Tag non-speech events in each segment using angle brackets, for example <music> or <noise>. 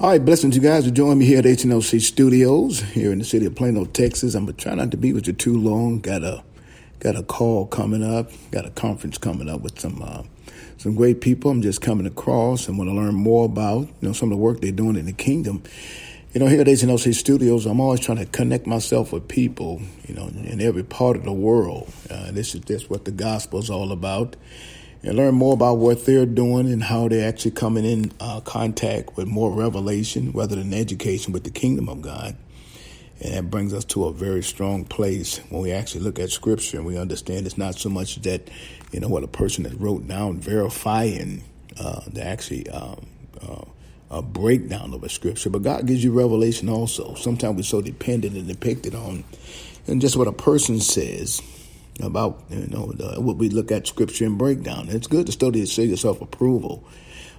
All right, blessings you guys for joining me here at HNLC Studios here in the city of Plano, Texas. I'm gonna try not to be with you too long. Got a got a call coming up. Got a conference coming up with some uh, some great people. I'm just coming across and want to learn more about you know some of the work they're doing in the kingdom. You know, here at HNLC Studios, I'm always trying to connect myself with people, you know, in every part of the world. Uh, this is just what the gospel is all about and learn more about what they're doing and how they're actually coming in uh, contact with more revelation rather than education with the kingdom of God. And that brings us to a very strong place when we actually look at scripture and we understand it's not so much that, you know, what a person has wrote down verifying uh, the actually um, uh, a breakdown of a scripture, but God gives you revelation also. Sometimes we're so dependent and depicted on and just what a person says about you know the, what we look at scripture and breakdown. It's good to study to show yourself approval,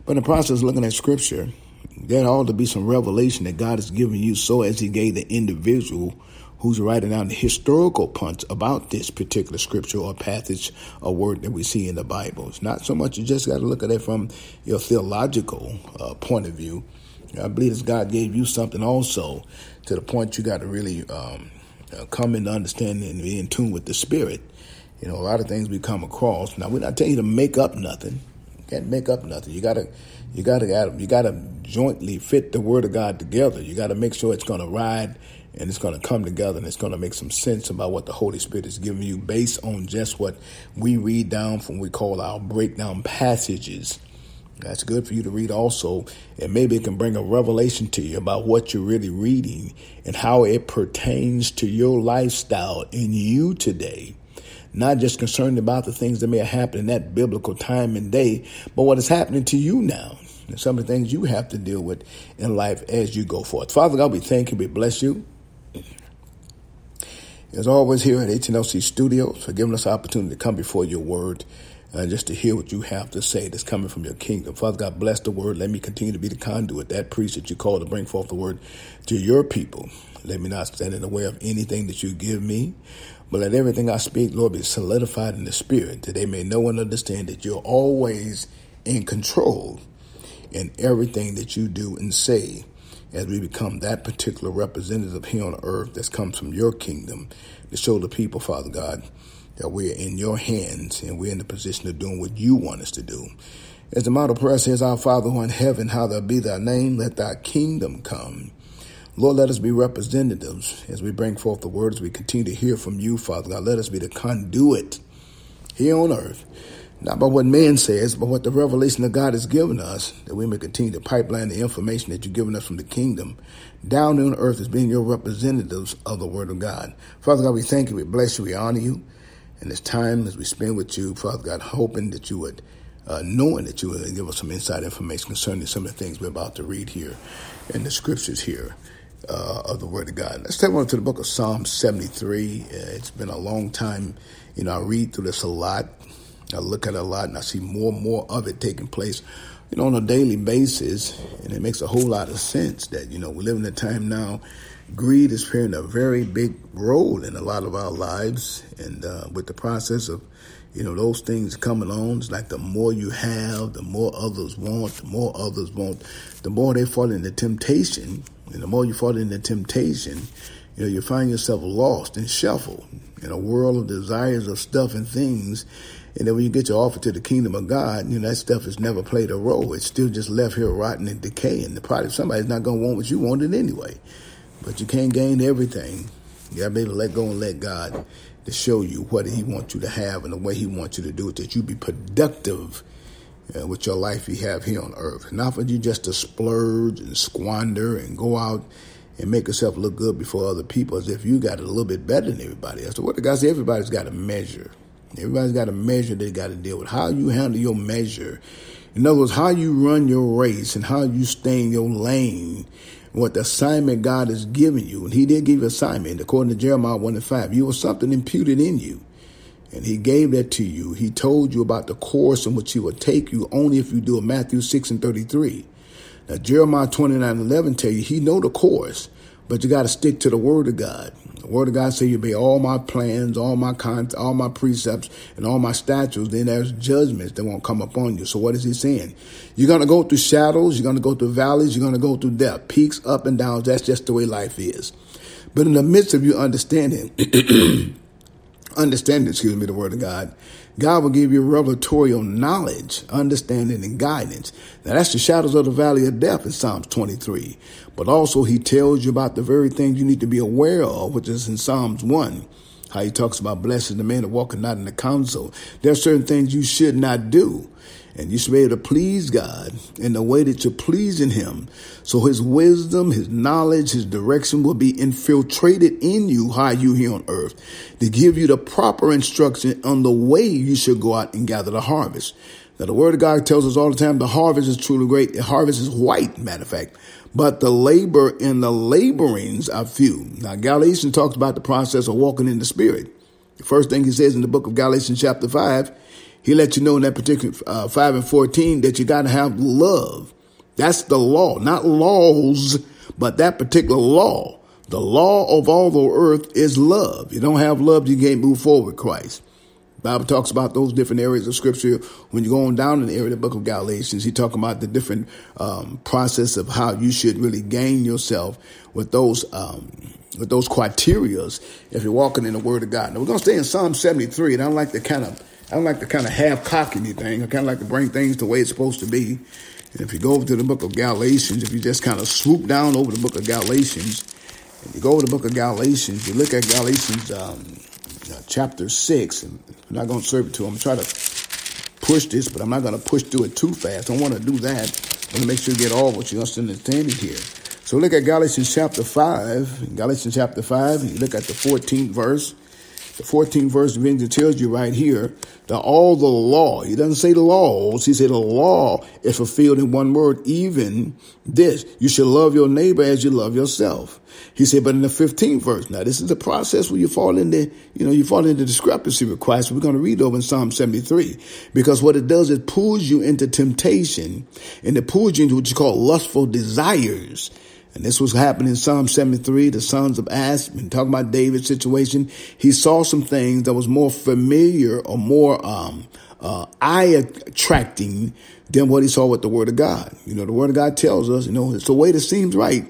but in the process of looking at scripture, there ought to be some revelation that God has given you, so as He gave the individual who's writing down the historical punch about this particular scripture or passage or word that we see in the Bible. It's not so much you just got to look at it from your theological uh, point of view. I believe that God gave you something also to the point you got to really um, uh, come into understanding and be in tune with the Spirit. You know, a lot of things we come across. Now, we're not telling you to make up nothing. You can't make up nothing. You gotta, you gotta, you gotta jointly fit the Word of God together. You gotta make sure it's gonna ride and it's to come together and it's to make some sense about what the Holy Spirit is giving you based on just what we read down from what we call our breakdown passages. That's good for you to read also, and maybe it can bring a revelation to you about what you're really reading and how it pertains to your lifestyle in you today. Not just concerned about the things that may have happened in that biblical time and day, but what is happening to you now and some of the things you have to deal with in life as you go forth. Father God, we thank you, we bless you. As always, here at HNLC Studios, for giving us the opportunity to come before your word uh, just to hear what you have to say that's coming from your kingdom. Father God, bless the word. Let me continue to be the conduit, that priest that you call to bring forth the word to your people. Let me not stand in the way of anything that you give me, but let everything I speak, Lord, be solidified in the spirit, that they may know and understand that you're always in control in everything that you do and say as we become that particular representative here on earth that comes from your kingdom to show the people, Father God, that we're in your hands and we're in the position of doing what you want us to do. As the model prayer says, Our Father who in heaven, hallowed be thy name, let thy kingdom come. Lord, let us be representatives as we bring forth the words. We continue to hear from you, Father God. Let us be the conduit here on earth, not by what man says, but what the revelation of God has given us, that we may continue to pipeline the information that you've given us from the kingdom down on earth as being your representatives of the word of God. Father God, we thank you, we bless you, we honor you. And this time as we spend with you, Father God, hoping that you would, uh, knowing that you would give us some inside information concerning some of the things we're about to read here in the scriptures here uh, of the Word of God. Let's take one to the book of Psalm 73. Uh, it's been a long time. You know, I read through this a lot. I look at it a lot and I see more and more of it taking place, you know, on a daily basis. And it makes a whole lot of sense that, you know, we live in a time now greed is playing a very big role in a lot of our lives. And uh, with the process of, you know, those things coming on, it's like the more you have, the more others want, the more others want, the more they fall into temptation. And the more you fall into temptation, you know, you find yourself lost and shuffled in a world of desires of stuff and things. And then when you get your offer to the kingdom of God, you know, that stuff has never played a role. It's still just left here rotting and decaying. The product, somebody's not going to want what you wanted anyway. But you can't gain everything. You gotta be able to let go and let God to show you what He wants you to have and the way He wants you to do it, that you be productive uh, with your life you have here on earth. Not for you just to splurge and squander and go out and make yourself look good before other people as if you got a little bit better than everybody else. So what the God said, everybody's got a measure. Everybody's got a measure they got to deal with. How you handle your measure. In other words, how you run your race and how you stay in your lane what the assignment God has given you. And he did give you assignment. According to Jeremiah 1 and 5, you were something imputed in you. And he gave that to you. He told you about the course in which he would take you only if you do it. Matthew 6 and 33. Now, Jeremiah 29 and 11 tell you he know the course, but you got to stick to the word of God. The word of God say you obey all my plans, all my con- all my precepts, and all my statutes, then there's judgments that won't come upon you. So what is he saying? You're gonna go through shadows, you're gonna go through valleys, you're gonna go through depth, peaks, up and downs. That's just the way life is. But in the midst of you understanding, <clears throat> understanding, excuse me, the word of God, God will give you revelatorial knowledge, understanding, and guidance. Now that's the shadows of the valley of death in Psalms 23. But also he tells you about the very things you need to be aware of, which is in Psalms 1. How he talks about blessing the man that walketh not in the counsel. There are certain things you should not do. And you should be able to please God in the way that you're pleasing Him. So His wisdom, His knowledge, His direction will be infiltrated in you while you here on earth to give you the proper instruction on the way you should go out and gather the harvest. Now, the Word of God tells us all the time the harvest is truly great. The harvest is white, matter of fact, but the labor and the laborings are few. Now, Galatians talks about the process of walking in the Spirit. The first thing he says in the book of Galatians, chapter 5, he let you know in that particular uh, 5 and 14 that you got to have love. That's the law, not laws, but that particular law. The law of all the earth is love. You don't have love, you can't move forward Christ. Bible talks about those different areas of scripture. When you're going down in the area of the book of Galatians, he talking about the different um, process of how you should really gain yourself with those um, with those criterias if you're walking in the Word of God. Now we're to stay in Psalm 73, and I like to kind of I don't like to kind of half cock anything. I kind of like to bring things the way it's supposed to be. And if you go over to the book of Galatians, if you just kind of swoop down over the book of Galatians, and you go over the book of Galatians, you look at Galatians um, uh, chapter 6, and I'm not going to serve it to them. I'm trying to push this, but I'm not going to push through it too fast. I don't want to do that. I want to make sure you get all what you understand here. So look at Galatians chapter 5. Galatians chapter 5, you look at the 14th verse. The 14th verse of English tells you right here that all the law, he doesn't say the laws, he said the law is fulfilled in one word, even this, you should love your neighbor as you love yourself. He said, but in the 15th verse, now this is the process where you fall into, you know, you fall into discrepancy with Christ. We're going to read over in Psalm 73 because what it does is pulls you into temptation and it pulls you into what you call lustful desires. And this was happening in Psalm 73, the sons of Ash, and talking about David's situation. He saw some things that was more familiar or more um, uh, eye attracting than what he saw with the Word of God. You know, the Word of God tells us, you know, it's a way that seems right.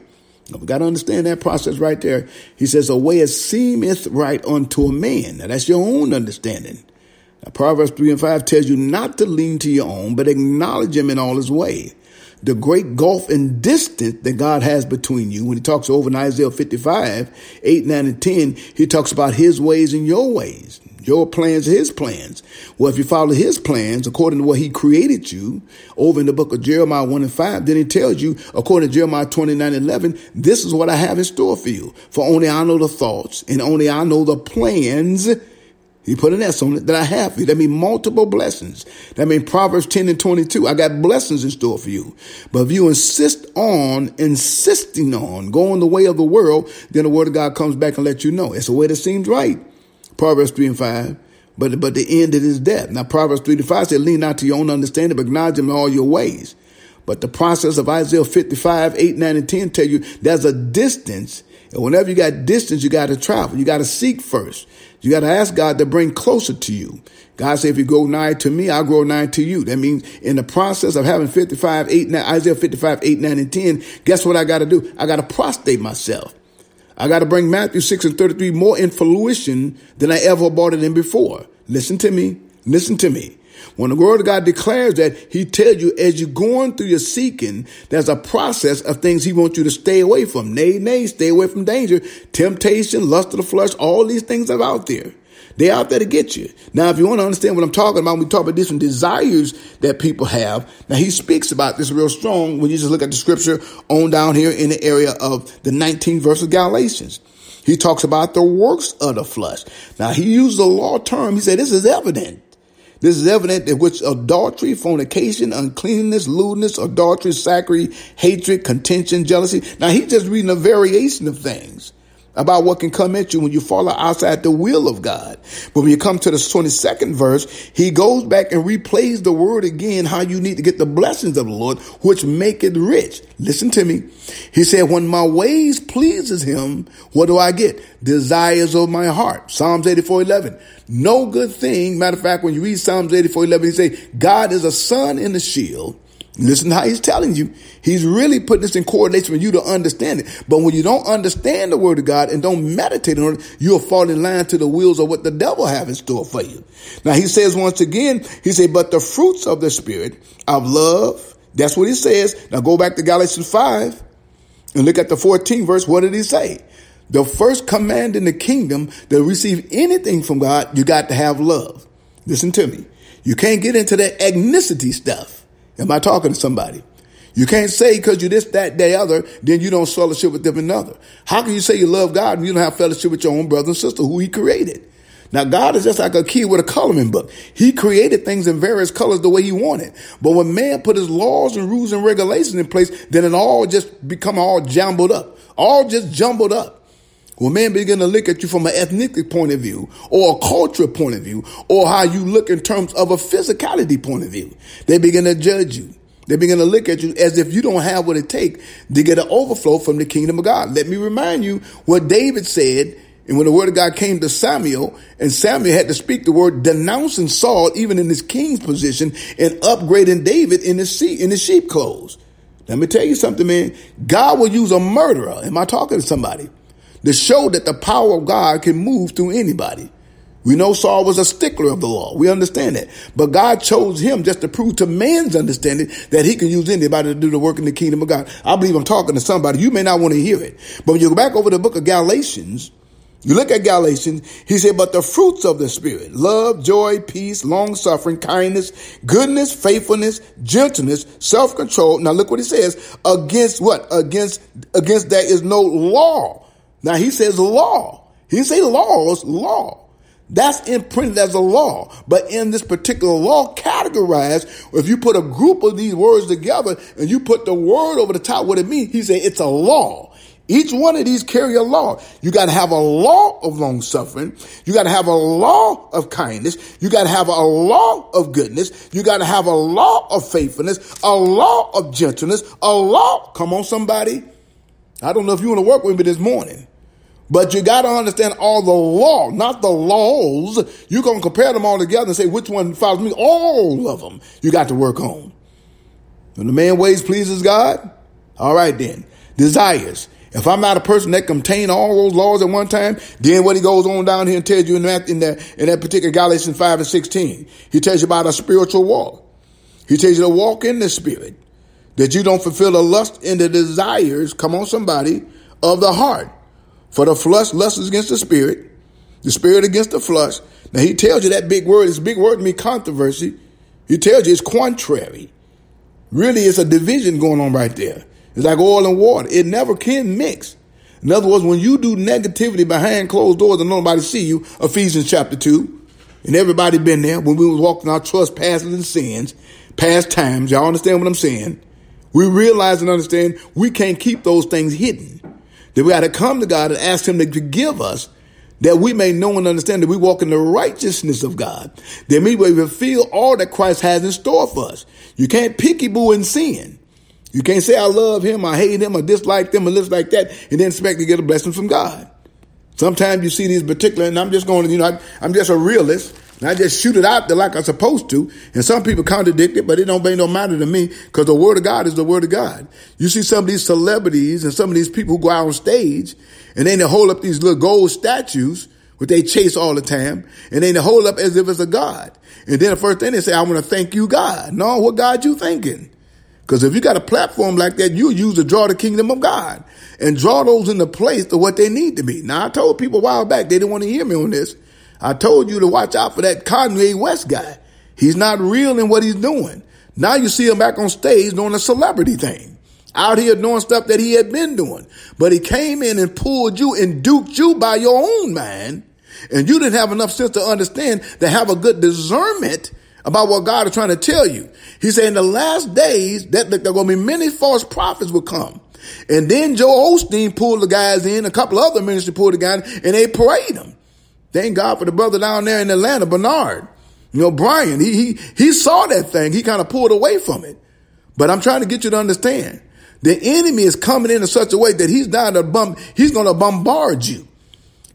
We got to understand that process right there. He says, a way it seemeth right unto a man. Now, that's your own understanding. Now, Proverbs 3 and 5 tells you not to lean to your own, but acknowledge him in all his way the great gulf and distance that God has between you. When he talks over in Isaiah 55, 8, 9, and 10, he talks about his ways and your ways. Your plans his plans. Well, if you follow his plans according to what he created you over in the book of Jeremiah 1 and 5, then he tells you, according to Jeremiah 29 11, this is what I have in store for you. For only I know the thoughts and only I know the plans he put an S on it that I have for you. That means multiple blessings. That means Proverbs 10 and 22. I got blessings in store for you. But if you insist on, insisting on going the way of the world, then the word of God comes back and lets you know. It's a way that seems right. Proverbs 3 and 5. But, but the end it is death. Now, Proverbs 3 to 5 said, lean not to your own understanding, but acknowledge him in all your ways. But the process of Isaiah 55, 8, 9, and 10 tell you there's a distance. And whenever you got distance, you got to travel. You got to seek first. You got to ask God to bring closer to you. God said, if you go nigh to me, I'll grow nigh to you. That means in the process of having 55, 8, 9, Isaiah 55, 8, 9, and 10, guess what I got to do? I got to prostrate myself. I got to bring Matthew 6 and 33 more in fruition than I ever brought it in before. Listen to me. Listen to me. When the word of God declares that, he tells you as you're going through your seeking, there's a process of things he wants you to stay away from. Nay, nay, stay away from danger, temptation, lust of the flesh, all these things are out there. They're out there to get you. Now, if you want to understand what I'm talking about, we talk about different desires that people have. Now, he speaks about this real strong when you just look at the scripture on down here in the area of the 19th verse of Galatians. He talks about the works of the flesh. Now, he used the law term. He said, this is evident this is evident in which adultery, fornication, uncleanness, lewdness, adultery, sacrilege, hatred, contention, jealousy. Now he's just reading a variation of things. About what can come at you when you fall outside the will of God. But when you come to the 22nd verse, he goes back and replays the word again, how you need to get the blessings of the Lord, which make it rich. Listen to me. He said, when my ways pleases him, what do I get? Desires of my heart. Psalms 84, 11. No good thing. Matter of fact, when you read Psalms 84, 11, he say, God is a sun in the shield Listen to how he's telling you. He's really putting this in correlation with you to understand it. But when you don't understand the word of God and don't meditate on it, you'll fall in line to the wheels of what the devil have in store for you. Now he says once again, he said, but the fruits of the spirit of love, that's what he says. Now go back to Galatians 5 and look at the 14th verse. What did he say? The first command in the kingdom to receive anything from God, you got to have love. Listen to me. You can't get into that ethnicity stuff. Am I talking to somebody? You can't say because you this, that, that, other, then you don't fellowship with them another. How can you say you love God and you don't have fellowship with your own brother and sister who he created? Now, God is just like a kid with a coloring book. He created things in various colors the way he wanted. But when man put his laws and rules and regulations in place, then it all just become all jumbled up, all just jumbled up. When men begin to look at you from an ethnic point of view or a cultural point of view or how you look in terms of a physicality point of view, they begin to judge you. They begin to look at you as if you don't have what it takes to get an overflow from the kingdom of God. Let me remind you what David said and when the word of God came to Samuel, and Samuel had to speak the word denouncing Saul, even in his king's position, and upgrading David in his sheep, in his sheep clothes. Let me tell you something, man. God will use a murderer. Am I talking to somebody? To show that the power of God can move through anybody. We know Saul was a stickler of the law. We understand that. But God chose him just to prove to man's understanding that he can use anybody to do the work in the kingdom of God. I believe I'm talking to somebody. You may not want to hear it. But when you go back over the book of Galatians, you look at Galatians, he said, but the fruits of the spirit, love, joy, peace, long suffering, kindness, goodness, faithfulness, gentleness, self-control. Now look what he says. Against what? Against, against that is no law. Now he says law. He didn't say laws, law. That's imprinted as a law. But in this particular law categorized, if you put a group of these words together and you put the word over the top, what it means, he said it's a law. Each one of these carry a law. You got to have a law of long suffering. You got to have a law of kindness. You got to have a law of goodness. You got to have a law of faithfulness, a law of gentleness, a law. Come on, somebody. I don't know if you want to work with me this morning. But you got to understand all the law, not the laws. You're going to compare them all together and say which one follows me. All of them you got to work on. When the man ways pleases God, all right then. Desires. If I'm not a person that contain all those laws at one time, then what he goes on down here and tells you in that, in that, in that particular Galatians 5 and 16, he tells you about a spiritual walk. He tells you to walk in the spirit, that you don't fulfill the lust and the desires, come on somebody, of the heart. For the flesh lusts against the spirit, the spirit against the flesh. Now he tells you that big word, this big word means controversy. He tells you it's contrary. Really, it's a division going on right there. It's like oil and water. It never can mix. In other words, when you do negativity behind closed doors and nobody see you, Ephesians chapter 2, and everybody been there when we was walking our trespasses and sins, past times, y'all understand what I'm saying? We realize and understand we can't keep those things hidden. That we got to come to God and ask Him to forgive us that we may know and understand that we walk in the righteousness of God. That we may fulfill all that Christ has in store for us. You can't picky boo in sin. You can't say I love him, I hate him, I dislike them, or live like that, and then expect to get a blessing from God. Sometimes you see these particular, and I'm just going to, you know, I'm just a realist. And I just shoot it out there like I'm supposed to. And some people contradict it, but it don't make no matter to me because the word of God is the word of God. You see some of these celebrities and some of these people who go out on stage and then they hold up these little gold statues, which they chase all the time, and then they hold up as if it's a God. And then the first thing they say, I want to thank you, God. No, what God you thinking? Because if you got a platform like that, you use to draw the kingdom of God and draw those into place to what they need to be. Now, I told people a while back, they didn't want to hear me on this. I told you to watch out for that Kanye West guy. He's not real in what he's doing. Now you see him back on stage doing a celebrity thing. Out here doing stuff that he had been doing. But he came in and pulled you and duped you by your own mind. And you didn't have enough sense to understand to have a good discernment about what God is trying to tell you. He said in the last days that there are going to be many false prophets will come And then Joel Osteen pulled the guys in, a couple other ministers pulled the guys in, and they paraded them. Thank God for the brother down there in Atlanta, Bernard. You know, Brian, he, he, he saw that thing. He kind of pulled away from it. But I'm trying to get you to understand. The enemy is coming in in such a way that he's down to bump, he's going to bombard you.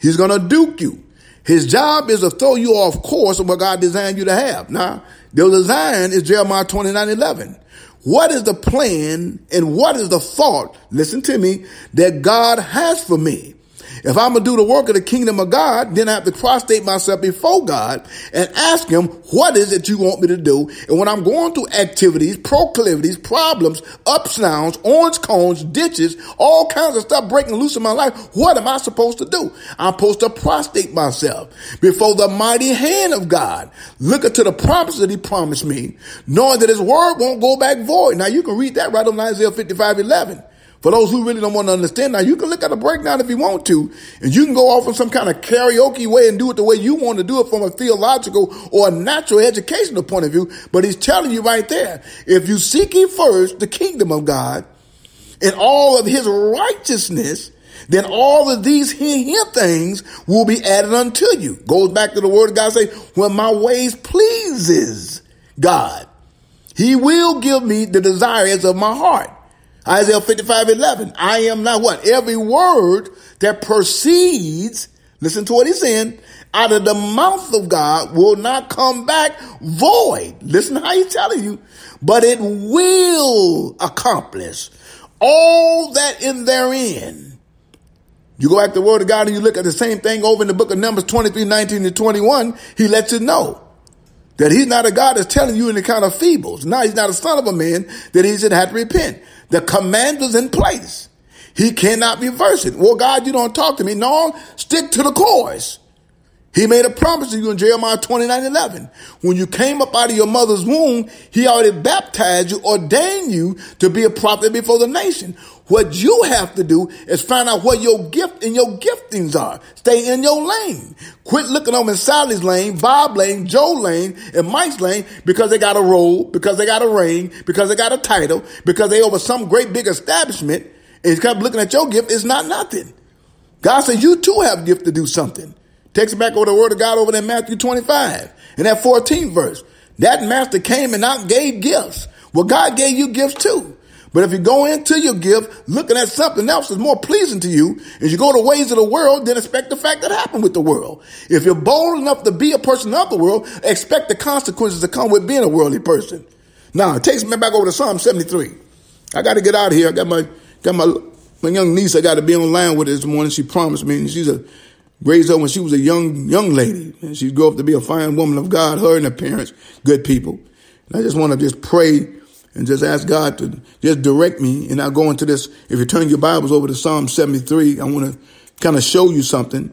He's going to duke you. His job is to throw you off course of what God designed you to have. Now, the design is Jeremiah 29, 11. What is the plan and what is the thought, listen to me, that God has for me? If I'm going to do the work of the kingdom of God, then I have to prostrate myself before God and ask him, what is it you want me to do? And when I'm going through activities, proclivities, problems, ups, downs, orange cones, ditches, all kinds of stuff breaking loose in my life, what am I supposed to do? I'm supposed to prostrate myself before the mighty hand of God, looking to the promises that he promised me, knowing that his word won't go back void. Now you can read that right on Isaiah 55, 11. For those who really don't want to understand, now you can look at a breakdown if you want to, and you can go off in some kind of karaoke way and do it the way you want to do it from a theological or a natural educational point of view. But he's telling you right there, if you seek ye first the kingdom of God and all of his righteousness, then all of these here, things will be added unto you. Goes back to the word of God say, when my ways pleases God, he will give me the desires of my heart. Isaiah 55, 11. I am not what? Every word that proceeds, listen to what he's saying, out of the mouth of God will not come back void. Listen how he's telling you, but it will accomplish all that in therein. You go back to the word of God and you look at the same thing over in the book of Numbers 23, 19 to 21. He lets you know that he's not a God that's telling you any kind of feebles. Now he's not a son of a man that he should have to repent. The command is in place. He cannot reverse it. Well, God, you don't talk to me. No, stick to the course. He made a promise to you in Jeremiah 29, 11. When you came up out of your mother's womb, he already baptized you, ordained you to be a prophet before the nation. What you have to do is find out what your gift and your giftings are. Stay in your lane. Quit looking over in Sally's lane, Bob lane, Joe lane, and Mike's lane because they got a role, because they got a ring, because they got a title, because they over some great big establishment. And you kept looking at your gift, it's not nothing. God said you too have gift to do something. Takes it back over the word of God over there in Matthew 25 in that 14th verse. That master came and out gave gifts. Well, God gave you gifts too. But if you go into your gift looking at something else that's more pleasing to you, and you go the ways of the world, then expect the fact that happened with the world. If you're bold enough to be a person of the world, expect the consequences to come with being a worldly person. Now, it takes me back over to Psalm 73. I got to get out of here. I got my, got my, my young niece. I got to be online with her this morning. She promised me, and she's a, raised up when she was a young, young lady. And she grew up to be a fine woman of God, her and her parents, good people. And I just want to just pray and just ask God to just direct me. And I'll go into this. If you turn your Bibles over to Psalm 73, I want to kind of show you something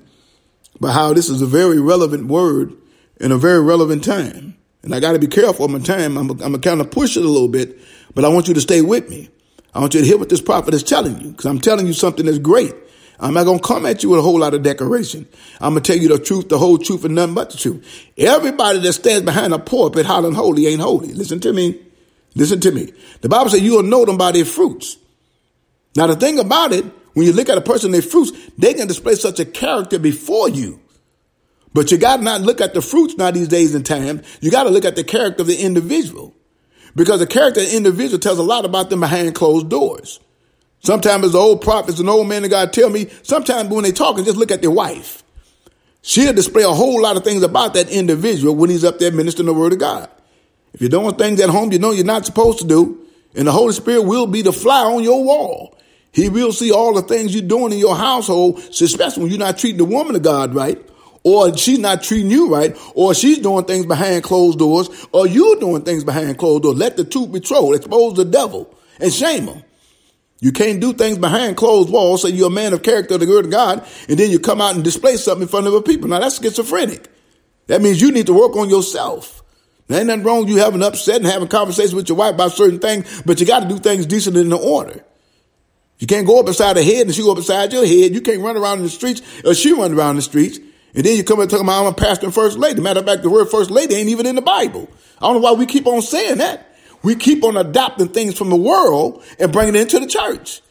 about how this is a very relevant word in a very relevant time. And I got to be careful of my time. I'm, going to kind of push it a little bit, but I want you to stay with me. I want you to hear what this prophet is telling you because I'm telling you something that's great. I'm not going to come at you with a whole lot of decoration. I'm going to tell you the truth, the whole truth, and nothing but the truth. Everybody that stands behind a pulpit hollering holy ain't holy. Listen to me. Listen to me. The Bible says you will know them by their fruits. Now, the thing about it, when you look at a person, their fruits, they can display such a character before you. But you got to not look at the fruits now these days and times. You got to look at the character of the individual. Because the character of the individual tells a lot about them behind closed doors. Sometimes as the old prophets an old men of God tell me, sometimes when they talk and just look at their wife. She'll display a whole lot of things about that individual when he's up there ministering the word of God. If you're doing things at home you know you're not supposed to do, and the Holy Spirit will be the fly on your wall. He will see all the things you're doing in your household, especially when you're not treating the woman of God right, or she's not treating you right, or she's doing things behind closed doors, or you're doing things behind closed doors. Let the truth be told. Expose the devil and shame him. You can't do things behind closed walls, say you're a man of character, the word of God, and then you come out and display something in front of other people. Now that's schizophrenic. That means you need to work on yourself. There ain't nothing wrong you having upset and having conversations with your wife about certain things, but you got to do things decent in the order. You can't go up beside her head and she go up beside your head. You can't run around in the streets or she run around the streets. And then you come and talk about I'm a pastor and first lady. Matter of fact, the word first lady ain't even in the Bible. I don't know why we keep on saying that. We keep on adopting things from the world and bringing it into the church.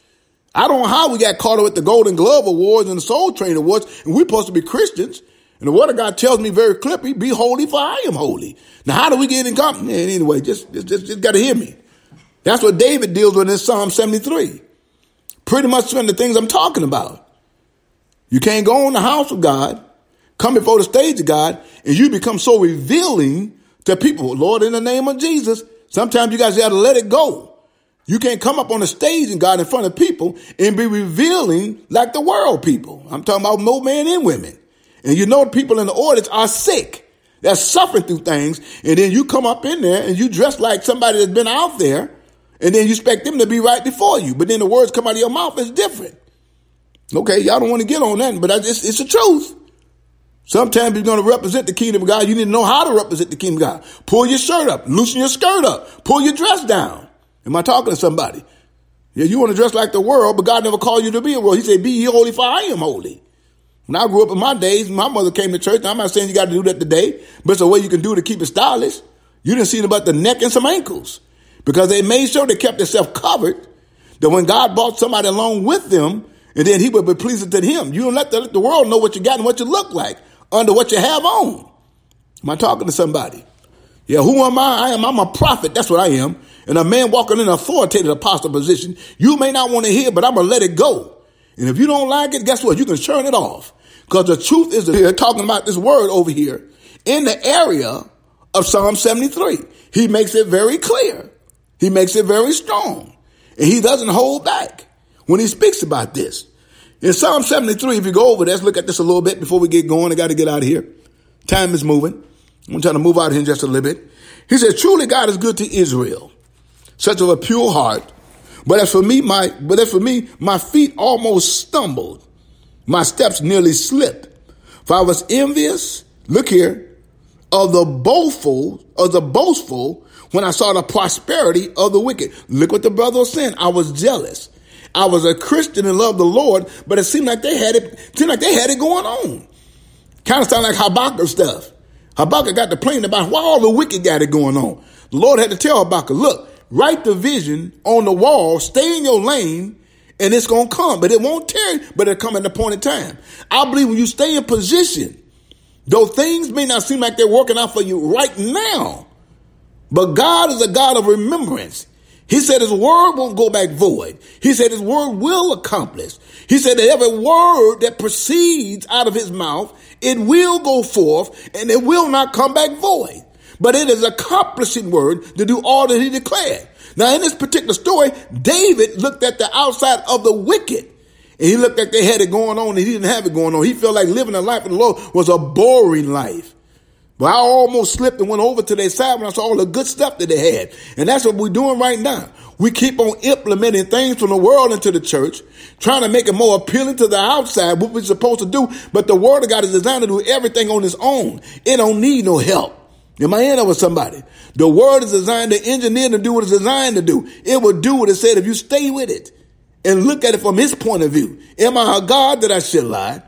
I don't know how we got caught up with the Golden Globe Awards and the Soul Train Awards, and we're supposed to be Christians. And the Word of God tells me very clearly, be holy for I am holy. Now, how do we get in company? Anyway, just, just, just, just got to hear me. That's what David deals with in Psalm 73. Pretty much some of the things I'm talking about. You can't go in the house of God, come before the stage of God, and you become so revealing to people. Lord, in the name of Jesus, sometimes you guys got to let it go. You can't come up on the stage and God in front of people and be revealing like the world people. I'm talking about no men and women. And you know people in the audience are sick. They're suffering through things. And then you come up in there and you dress like somebody that's been out there. And then you expect them to be right before you. But then the words come out of your mouth is different. Okay, y'all don't want to get on that, but it's, it's the truth. Sometimes you're going to represent the kingdom of God. You need to know how to represent the kingdom of God. Pull your shirt up, loosen your skirt up, pull your dress down. Am I talking to somebody? Yeah, you want to dress like the world, but God never called you to be a world. He said, be ye holy for I am holy. When I grew up in my days, my mother came to church. I'm not saying you got to do that today, but it's a way you can do to keep it stylish. You didn't see it about the neck and some ankles because they made sure they kept themselves covered that when God brought somebody along with them, and then he would be pleasing to him. You don't let the, let the world know what you got and what you look like under what you have on. Am I talking to somebody? Yeah, who am I? I am, I'm a prophet. That's what I am. And a man walking in an authoritative apostle position. You may not want to hear, but I'm going to let it go. And if you don't like it, guess what? You can turn it off. Because the truth is here talking about this word over here in the area of Psalm 73. He makes it very clear. He makes it very strong. And he doesn't hold back when he speaks about this. In Psalm 73, if you go over, let's look at this a little bit before we get going. I got to get out of here. Time is moving. I'm trying to move out of here just a little bit. He says, truly God is good to Israel, such of a pure heart. But as for me, my, but as for me, my feet almost stumbled. My steps nearly slipped. For I was envious, look here, of the boastful, of the boastful when I saw the prosperity of the wicked. Look what the brother was saying. I was jealous. I was a Christian and loved the Lord, but it seemed like they had it, seemed like they had it going on. Kind of sound like Habakkuk stuff. Habakkuk got to complaining about why all the wicked got it going on. The Lord had to tell Habakkuk, look, write the vision on the wall, stay in your lane, and it's going to come. But it won't tarry, but it'll come at the appointed time. I believe when you stay in position, though things may not seem like they're working out for you right now, but God is a God of remembrance. He said his word won't go back void. He said his word will accomplish. He said that every word that proceeds out of his mouth, it will go forth and it will not come back void. But it is accomplishing word to do all that he declared. Now in this particular story, David looked at the outside of the wicked and he looked like they had it going on and he didn't have it going on. He felt like living a life in the Lord was a boring life. But I almost slipped and went over to their side when I saw all the good stuff that they had. And that's what we're doing right now. We keep on implementing things from the world into the church, trying to make it more appealing to the outside, what we're supposed to do. But the word of God is designed to do everything on its own. It don't need no help. Am I in there with somebody? The word is designed to engineer to do what it's designed to do. It will do what it said if you stay with it and look at it from his point of view. Am I a God that I should lie?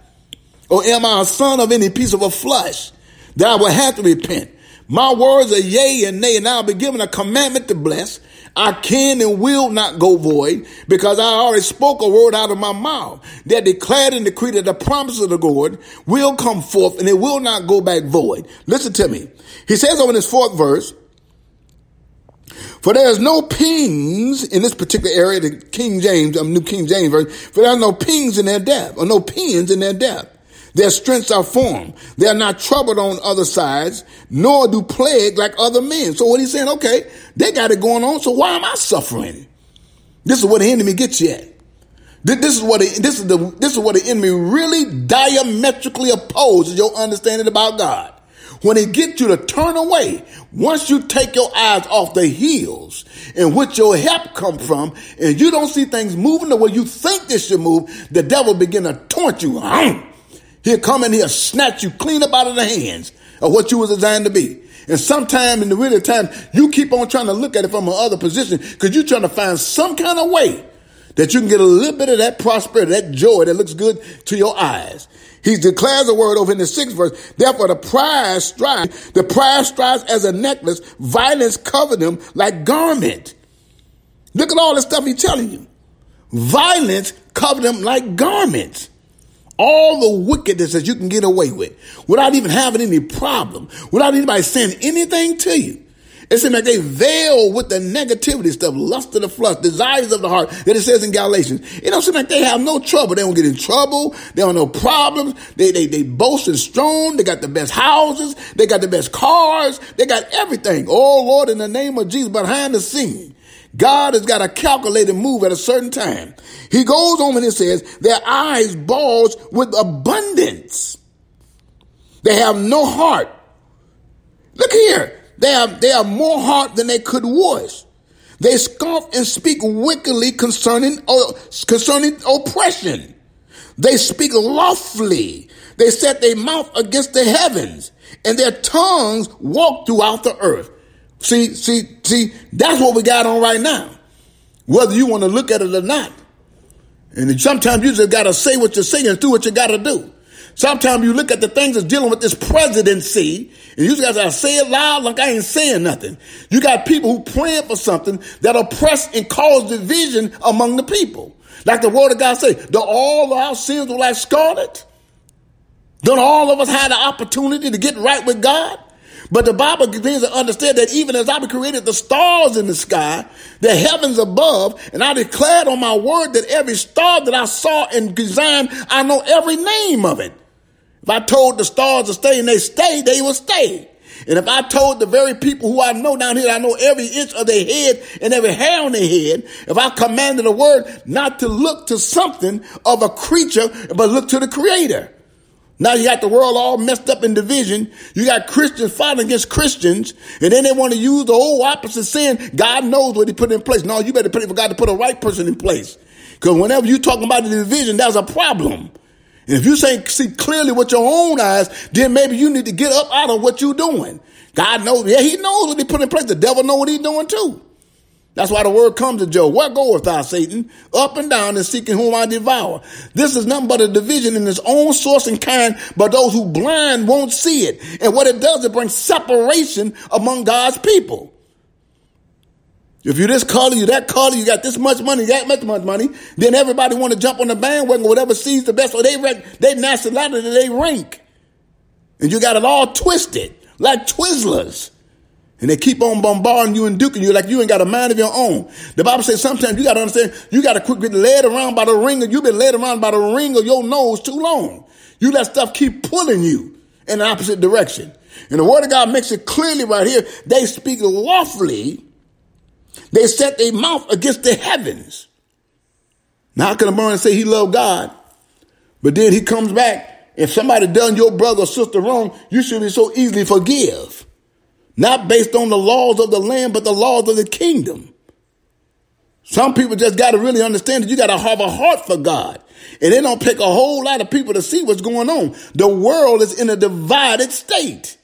Or am I a son of any piece of a flesh? that I will have to repent. My words are yea and nay, and I'll be given a commandment to bless. I can and will not go void because I already spoke a word out of my mouth that declared and decreed that the promise of the Lord will come forth and it will not go back void. Listen to me. He says over in his fourth verse, for there is no pings in this particular area, the King James, um, New King James version, for there are no pings in their death, or no pins in their depth. Their strengths are formed. They are not troubled on other sides, nor do plague like other men. So what he's saying, okay, they got it going on. So why am I suffering? This is what the enemy gets you at. This is what the, this is the this is what the enemy really diametrically opposes your understanding about God. When he gets you to turn away, once you take your eyes off the heels in which your help come from, and you don't see things moving the way you think they should move, the devil begin to taunt you. He'll come and he'll snatch you clean up out of the hands of what you was designed to be. And sometime in the real time, you keep on trying to look at it from another position because you're trying to find some kind of way that you can get a little bit of that prosperity, that joy that looks good to your eyes. He declares a word over in the sixth verse. Therefore, the prize strives, the pride strives as a necklace. Violence cover them like garment. Look at all the stuff he's telling you. Violence covered them like garments. All the wickedness that you can get away with without even having any problem, without anybody saying anything to you. It seems like they veil with the negativity stuff, lust of the flesh, desires of the heart, that it says in Galatians. It don't seem like they have no trouble. They don't get in trouble. They don't no problems. They, they, they boast and strong. They got the best houses. They got the best cars. They got everything. Oh Lord, in the name of Jesus, behind the scene. God has got a calculated move at a certain time. He goes on and he says, their eyes bulge with abundance. They have no heart. Look here. They have, they have more heart than they could voice. They scoff and speak wickedly concerning, uh, concerning oppression. They speak loftily. They set their mouth against the heavens and their tongues walk throughout the earth. See, see, see, that's what we got on right now. Whether you want to look at it or not. And sometimes you just got to say what you're saying and do what you got to do. Sometimes you look at the things that's dealing with this presidency and you just got to say it loud like I ain't saying nothing. You got people who praying for something that oppress and cause division among the people. Like the word of God say, do all of our sins were like scarlet? Don't all of us have the opportunity to get right with God? But the Bible continues to understand that even as I created the stars in the sky, the heavens above, and I declared on my word that every star that I saw and designed, I know every name of it. If I told the stars to stay and they stay, they will stay. And if I told the very people who I know down here, I know every inch of their head and every hair on their head, if I commanded a word not to look to something of a creature, but look to the creator. Now you got the world all messed up in division. You got Christians fighting against Christians, and then they want to use the whole opposite sin. God knows what He put in place. No, you better pray for God to put a right person in place. Because whenever you talking about the division, that's a problem. And if you say see clearly with your own eyes, then maybe you need to get up out of what you're doing. God knows, yeah, He knows what He put in place. The devil know what He's doing too. That's why the word comes to Job. Where goeth thou, Satan? Up and down and seeking whom I devour. This is nothing but a division in its own source and kind, but those who blind won't see it. And what it does, it brings separation among God's people. If you're this color, you that color, you got this much money, that much money, then everybody want to jump on the bandwagon, whatever sees the best, so they rank, they nationality, they rank. And you got it all twisted, like Twizzlers. And they keep on bombarding you and duking you like you ain't got a mind of your own. The Bible says sometimes you got to understand, you got to quit getting led around by the ring, you've been led around by the ring of your nose too long. You let stuff keep pulling you in the opposite direction. And the word of God makes it clearly right here. They speak lawfully. They set their mouth against the heavens. Now, how can a man say he loved God, but then he comes back? If somebody done your brother or sister wrong, you should be so easily forgive. Not based on the laws of the land, but the laws of the kingdom. Some people just got to really understand that you got to have a heart for God. And it don't pick a whole lot of people to see what's going on. The world is in a divided state.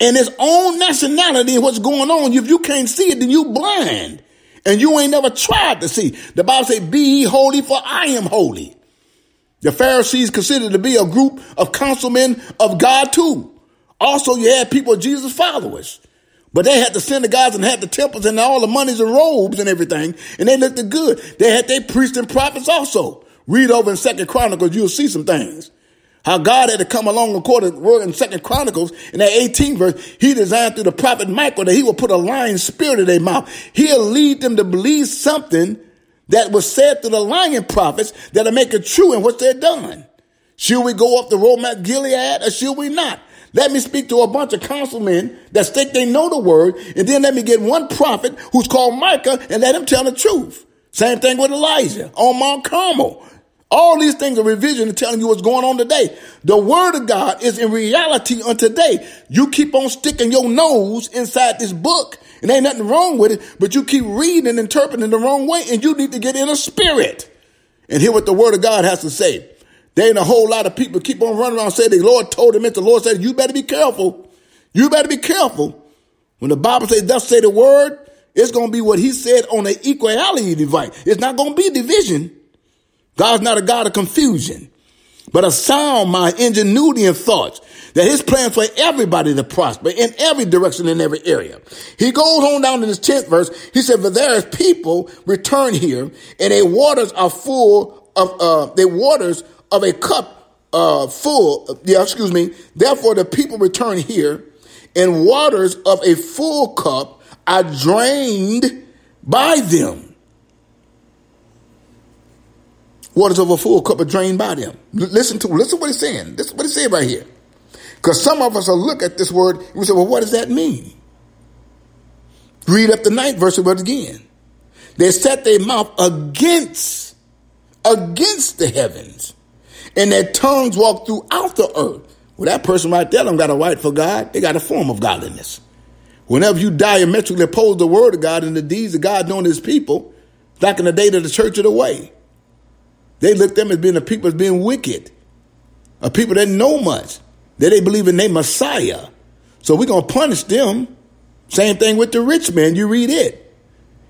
And its own nationality and what's going on. If you can't see it, then you blind. And you ain't never tried to see. The Bible says, be ye holy for I am holy. The Pharisees considered to be a group of councilmen of God too. Also, you had people, Jesus followers. But they had to send the synagogues and had the temples and all the monies and robes and everything. And they looked good. They had their priests and prophets also. Read over in Second Chronicles, you'll see some things. How God had to come along according to word in Second Chronicles in that 18 verse. He designed through the prophet Michael that he will put a lying spirit in their mouth. He'll lead them to believe something that was said to the lying prophets that'll make it true in what they're done. Should we go up the road Mount Gilead or should we not? Let me speak to a bunch of councilmen that think they know the word, and then let me get one prophet who's called Micah and let him tell the truth. Same thing with Elijah on Mount Carmel. All these things are revision to telling you what's going on today. The word of God is in reality on today. You keep on sticking your nose inside this book, and ain't nothing wrong with it, but you keep reading and interpreting the wrong way, and you need to get in a spirit and hear what the word of God has to say. There ain't a whole lot of people keep on running around saying the Lord told him it. The Lord said, you better be careful. You better be careful. When the Bible says, thus say the word, it's going to be what he said on an equality device. It's not going to be division. God's not a God of confusion, but a sound mind, ingenuity and thoughts. that his plan for everybody to prosper in every direction, in every area. He goes on down in his 10th verse. He said, for there is people return here and their waters are full of, uh, their waters of a cup, uh, full, yeah, excuse me. Therefore the people return here and waters of a full cup are drained by them. Waters of a full cup are drained by them. listen to listen to what he's saying. This is what he's saying right here. Because some of us will look at this word and we say, well, what does that mean? Read up the ninth verse of it again. They set their mouth against, against the heavens, and their tongues walk throughout the earth. Well, that person right there don't got a right for God. They got a form of godliness. Whenever you diametrically oppose the word of God and the deeds of God known his people, back in the day of the church of the way, they looked them as being a people as being wicked, a people that know much, that they believe in their Messiah. So we're gonna punish them. Same thing with the rich man. You read it.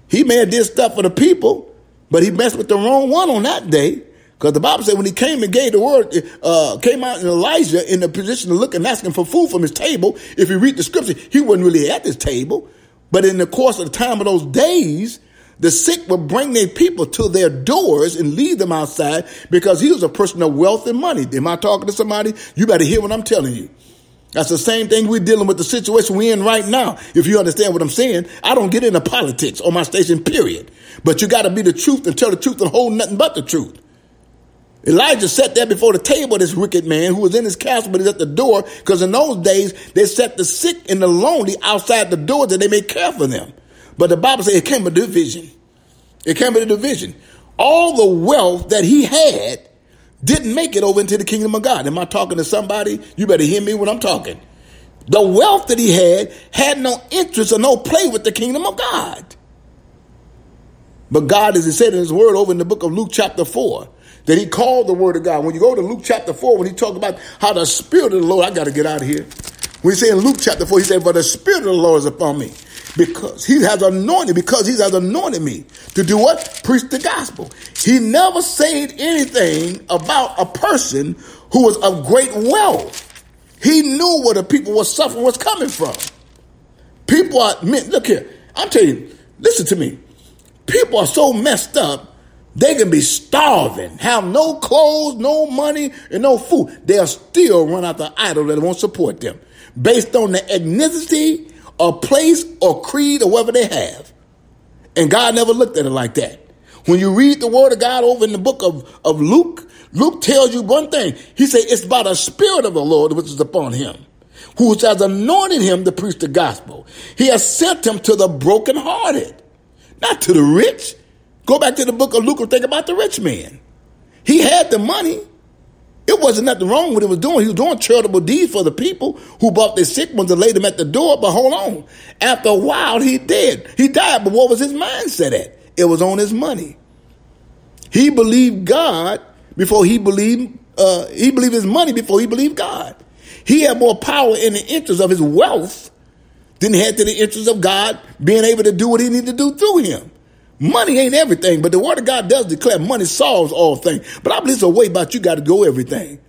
He may have did stuff for the people, but he messed with the wrong one on that day. Because the Bible said when he came and gave the word, uh, came out in Elijah in the position of looking, asking for food from his table. If you read the scripture, he wasn't really at this table. But in the course of the time of those days, the sick would bring their people to their doors and leave them outside because he was a person of wealth and money. Am I talking to somebody? You better hear what I'm telling you. That's the same thing we're dealing with the situation we're in right now. If you understand what I'm saying, I don't get into politics on my station, period. But you got to be the truth and tell the truth and hold nothing but the truth. Elijah sat there before the table of this wicked man who was in his castle, but he's at the door because in those days they set the sick and the lonely outside the door that they may care for them. But the Bible says it came with division. It came with a division. All the wealth that he had didn't make it over into the kingdom of God. Am I talking to somebody? You better hear me when I'm talking. The wealth that he had had no interest or no play with the kingdom of God. But God, as he said in his word over in the book of Luke chapter 4, that he called the word of God. When you go to Luke chapter 4, when he talked about how the Spirit of the Lord, I got to get out of here. When he said in Luke chapter 4, he said, For the Spirit of the Lord is upon me because he has anointed, because he has anointed me to do what? Preach the gospel. He never said anything about a person who was of great wealth. He knew where the people were suffering was coming from. People are, look here, I'm telling you, listen to me. People are so messed up, they can be starving, have no clothes, no money, and no food. They'll still run out the idol that won't support them based on the ethnicity or place or creed or whatever they have. And God never looked at it like that. When you read the word of God over in the book of, of Luke, Luke tells you one thing. He said it's by the spirit of the Lord which is upon him, who has anointed him to preach the gospel. He has sent him to the brokenhearted, not to the rich. Go back to the book of Luke and think about the rich man. He had the money. It wasn't nothing wrong with what he was doing. He was doing charitable deeds for the people who bought their sick ones and laid them at the door. But hold on. After a while, he did. He died. But what was his mindset at? It was on his money. He believed God before he believed, uh, he believed his money before he believed God. He had more power in the interest of his wealth than he had to the interest of God being able to do what he needed to do through him. Money ain't everything, but the word of God does declare money solves all things. But I believe it's a way about you got to go everything.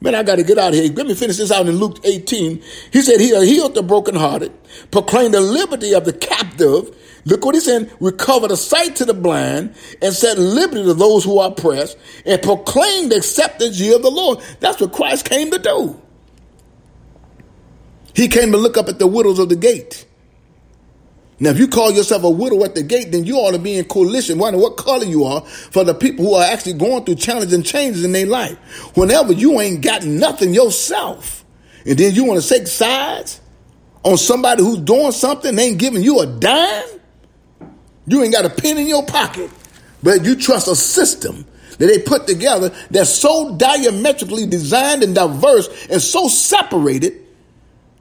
Man, I got to get out of here. Let me finish this out in Luke 18. He said, He uh, healed the brokenhearted, proclaimed the liberty of the captive. Look what he said, recover the sight to the blind, and set liberty to those who are oppressed, and proclaim the acceptance year of the Lord. That's what Christ came to do. He came to look up at the widows of the gate now, if you call yourself a widow at the gate, then you ought to be in coalition, wondering what color you are for the people who are actually going through challenges and changes in their life. Whenever you ain't got nothing yourself, and then you want to take sides on somebody who's doing something, they ain't giving you a dime, you ain't got a pin in your pocket, but you trust a system that they put together that's so diametrically designed and diverse and so separated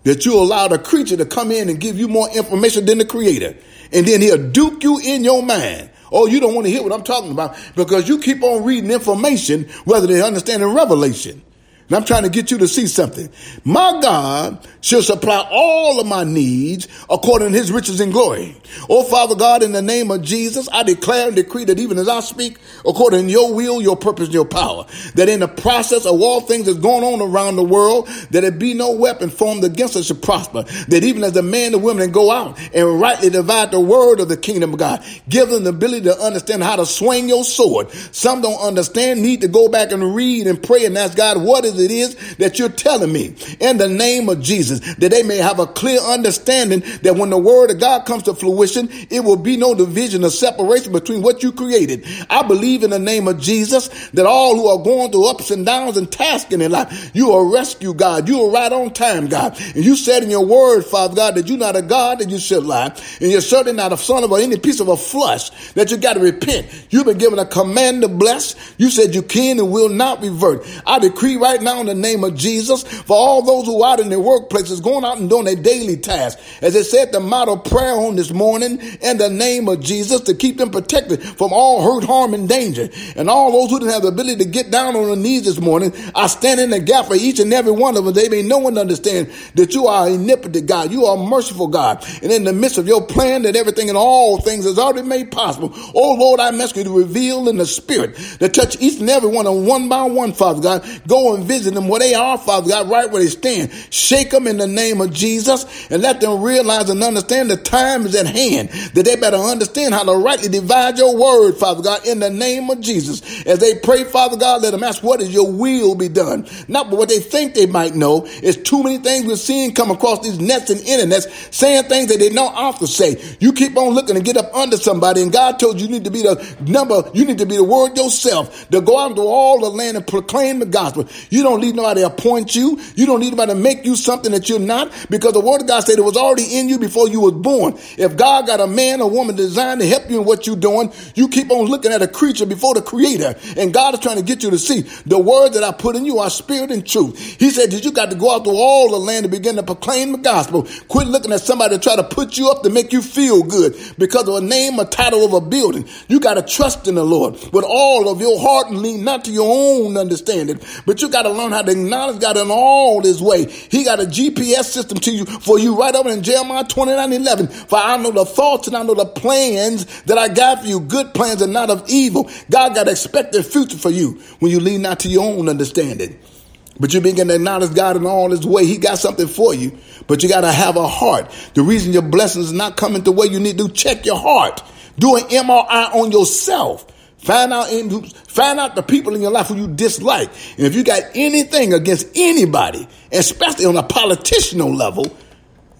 that you allow the creature to come in and give you more information than the creator. And then he'll duke you in your mind. Oh, you don't want to hear what I'm talking about because you keep on reading information whether they understand in revelation. And I'm trying to get you to see something. My God shall supply all of my needs according to his riches and glory. Oh, Father God, in the name of Jesus, I declare and decree that even as I speak, according to your will, your purpose, your power, that in the process of all things that's going on around the world, that it be no weapon formed against us to prosper. That even as the men and women go out and rightly divide the word of the kingdom of God, give them the ability to understand how to swing your sword. Some don't understand, need to go back and read and pray and ask God, what is it is that you're telling me in the name of Jesus, that they may have a clear understanding that when the word of God comes to fruition, it will be no division or separation between what you created. I believe in the name of Jesus that all who are going through ups and downs and tasking in life, you are rescue God. You are right on time, God. And you said in your word, Father God, that you're not a God that you should lie. And you're certainly not a son of any piece of a flesh that you got to repent. You've been given a command to bless. You said you can and will not revert. I decree right now in the name of Jesus for all those who are out in their workplaces going out and doing their daily tasks. As it said, the model prayer on this morning in the name of Jesus to keep them protected from all hurt, harm, and danger. And all those who didn't have the ability to get down on their knees this morning, I stand in the gap for each and every one of them. They may no one understand that you are omnipotent God. You are merciful God. And in the midst of your plan that everything and all things is already made possible. Oh Lord, I ask you to reveal in the spirit to touch each and every one of them one by one, Father God. Go and visit them where they are, Father God, right where they stand. Shake them in the name of Jesus and let them realize and understand the time is at hand. That they better understand how to rightly divide your word, Father God, in the name of Jesus. As they pray, Father God, let them ask what is your will be done. Not what they think they might know. It's too many things we're seeing come across these nets and internets saying things that they don't often say. You keep on looking and get up under somebody and God told you you need to be the number, you need to be the word yourself to go out into all the land and proclaim the gospel. You don't need nobody to appoint you. You don't need nobody to make you something that you're not because the word of God said it was already in you before you was born. If God got a man or woman designed to help you in what you're doing, you keep on looking at a creature before the creator. And God is trying to get you to see the word that I put in you are spirit and truth. He said that you got to go out to all the land to begin to proclaim the gospel. Quit looking at somebody to try to put you up to make you feel good because of a name or title of a building. You got to trust in the Lord with all of your heart and lean not to your own understanding, but you got to learn how to acknowledge God in all his way. He got a GPS system to you for you right over in Jeremiah 29 11. For I know the thoughts and I know the plans that I got for you, good plans and not of evil. God got expected future for you when you lean not to your own understanding. But you begin to acknowledge God in all his way. He got something for you, but you got to have a heart. The reason your blessings not coming the way you need to, check your heart. Do an MRI on yourself. Find out, in, find out the people in your life who you dislike. And if you got anything against anybody, especially on a politicianal level,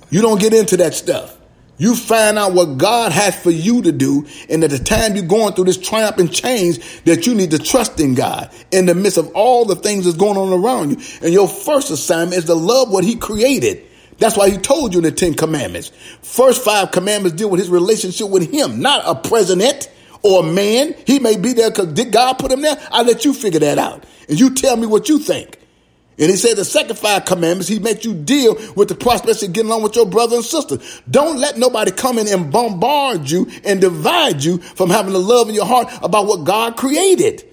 you don't get into that stuff. You find out what God has for you to do. And at the time you're going through this triumph and change that you need to trust in God in the midst of all the things that's going on around you. And your first assignment is to love what he created. That's why he told you in the Ten Commandments. First five commandments deal with his relationship with him, not a president or man. He may be there because did God put him there? I'll let you figure that out. And you tell me what you think. And he said the second five commandments, he makes you deal with the prospects of getting along with your brother and sister. Don't let nobody come in and bombard you and divide you from having the love in your heart about what God created.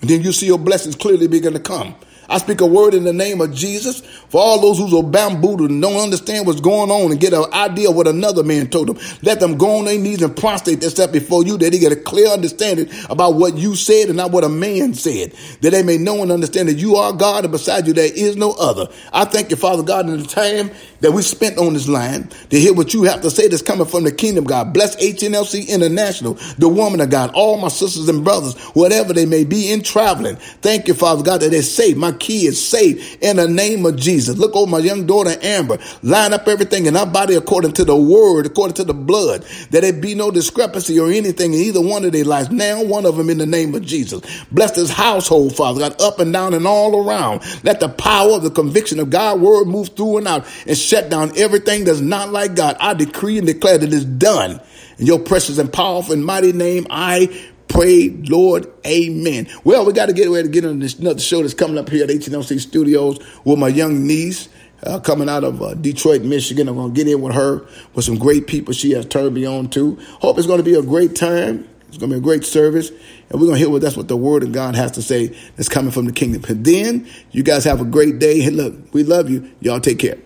And then you see your blessings clearly begin to come. I speak a word in the name of Jesus for all those who's are bambooed and don't understand what's going on and get an idea of what another man told them. Let them go on their knees and prostrate themselves before you that they get a clear understanding about what you said and not what a man said. That they may know and understand that you are God and beside you there is no other. I thank you, Father God, in the time that we spent on this line to hear what you have to say that's coming from the kingdom, God. Bless HNLC International, the woman of God, all my sisters and brothers, whatever they may be in traveling. Thank you, Father God, that they're safe. My kids saved in the name of Jesus. Look over my young daughter Amber. Line up everything in our body according to the word, according to the blood, that there be no discrepancy or anything in either one of their lives. Now, one of them in the name of Jesus. Bless this household, Father God, up and down and all around. Let the power of the conviction of God's word move through and out and shut down everything that's not like God. I decree and declare that it's done. In your precious and powerful and mighty name, I pray, Lord, amen. Well, we got to get ready to get on this another show that's coming up here at HNLC Studios with my young niece. Uh, coming out of uh, Detroit, Michigan. I'm going to get in with her with some great people she has turned me on to. Hope it's going to be a great time. It's going to be a great service, and we're going to hear what that's what the Word of God has to say that's coming from the kingdom. And then you guys have a great day. And look, we love you. Y'all take care.